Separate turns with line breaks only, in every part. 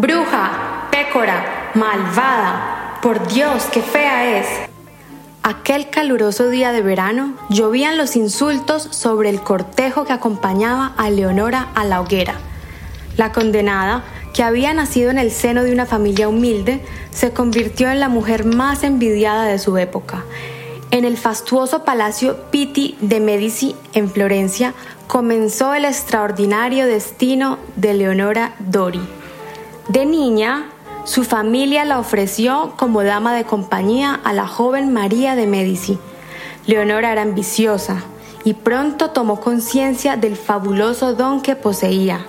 Bruja, pécora, malvada, por Dios, qué fea es. Aquel caluroso día de verano llovían los insultos sobre el cortejo que acompañaba a Leonora a la hoguera. La condenada, que había nacido en el seno de una familia humilde, se convirtió en la mujer más envidiada de su época. En el fastuoso palacio Pitti de Medici en Florencia comenzó el extraordinario destino de Leonora Dori. De niña, su familia la ofreció como dama de compañía a la joven María de Medici. Leonora era ambiciosa y pronto tomó conciencia del fabuloso don que poseía,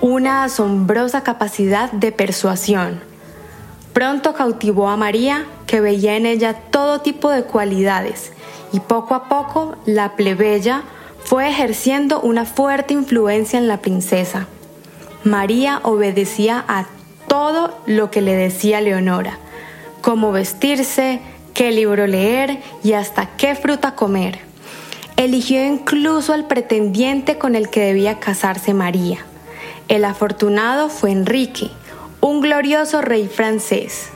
una asombrosa capacidad de persuasión. Pronto cautivó a María, que veía en ella todo tipo de cualidades, y poco a poco la plebeya fue ejerciendo una fuerte influencia en la princesa. María obedecía a todo lo que le decía Leonora, cómo vestirse, qué libro leer y hasta qué fruta comer. Eligió incluso al pretendiente con el que debía casarse María. El afortunado fue Enrique, un glorioso rey francés.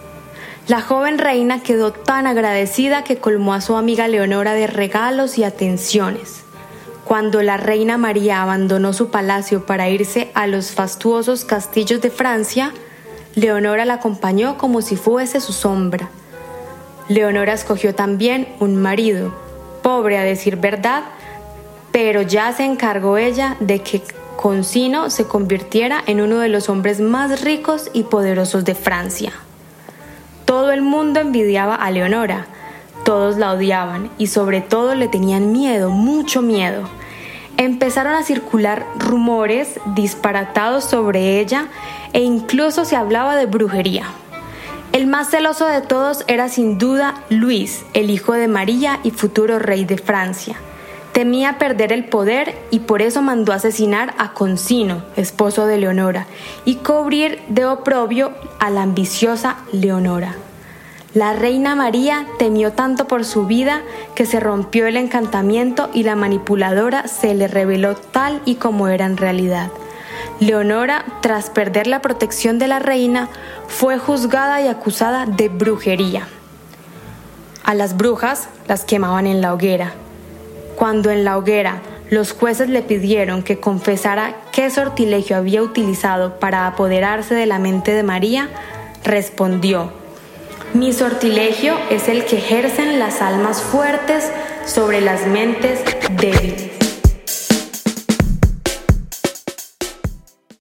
La joven reina quedó tan agradecida que colmó a su amiga Leonora de regalos y atenciones. Cuando la reina María abandonó su palacio para irse a los fastuosos castillos de Francia, Leonora la acompañó como si fuese su sombra. Leonora escogió también un marido, pobre a decir verdad, pero ya se encargó ella de que Concino se convirtiera en uno de los hombres más ricos y poderosos de Francia. Todo el mundo envidiaba a Leonora, todos la odiaban y sobre todo le tenían miedo, mucho miedo. Empezaron a circular rumores disparatados sobre ella e incluso se hablaba de brujería. El más celoso de todos era sin duda Luis, el hijo de María y futuro rey de Francia. Temía perder el poder y por eso mandó asesinar a Concino, esposo de Leonora, y cubrir de oprobio a la ambiciosa Leonora. La reina María temió tanto por su vida que se rompió el encantamiento y la manipuladora se le reveló tal y como era en realidad. Leonora, tras perder la protección de la reina, fue juzgada y acusada de brujería. A las brujas las quemaban en la hoguera. Cuando en la hoguera los jueces le pidieron que confesara qué sortilegio había utilizado para apoderarse de la mente de María, respondió, mi sortilegio es el que ejercen las almas fuertes sobre las mentes débiles.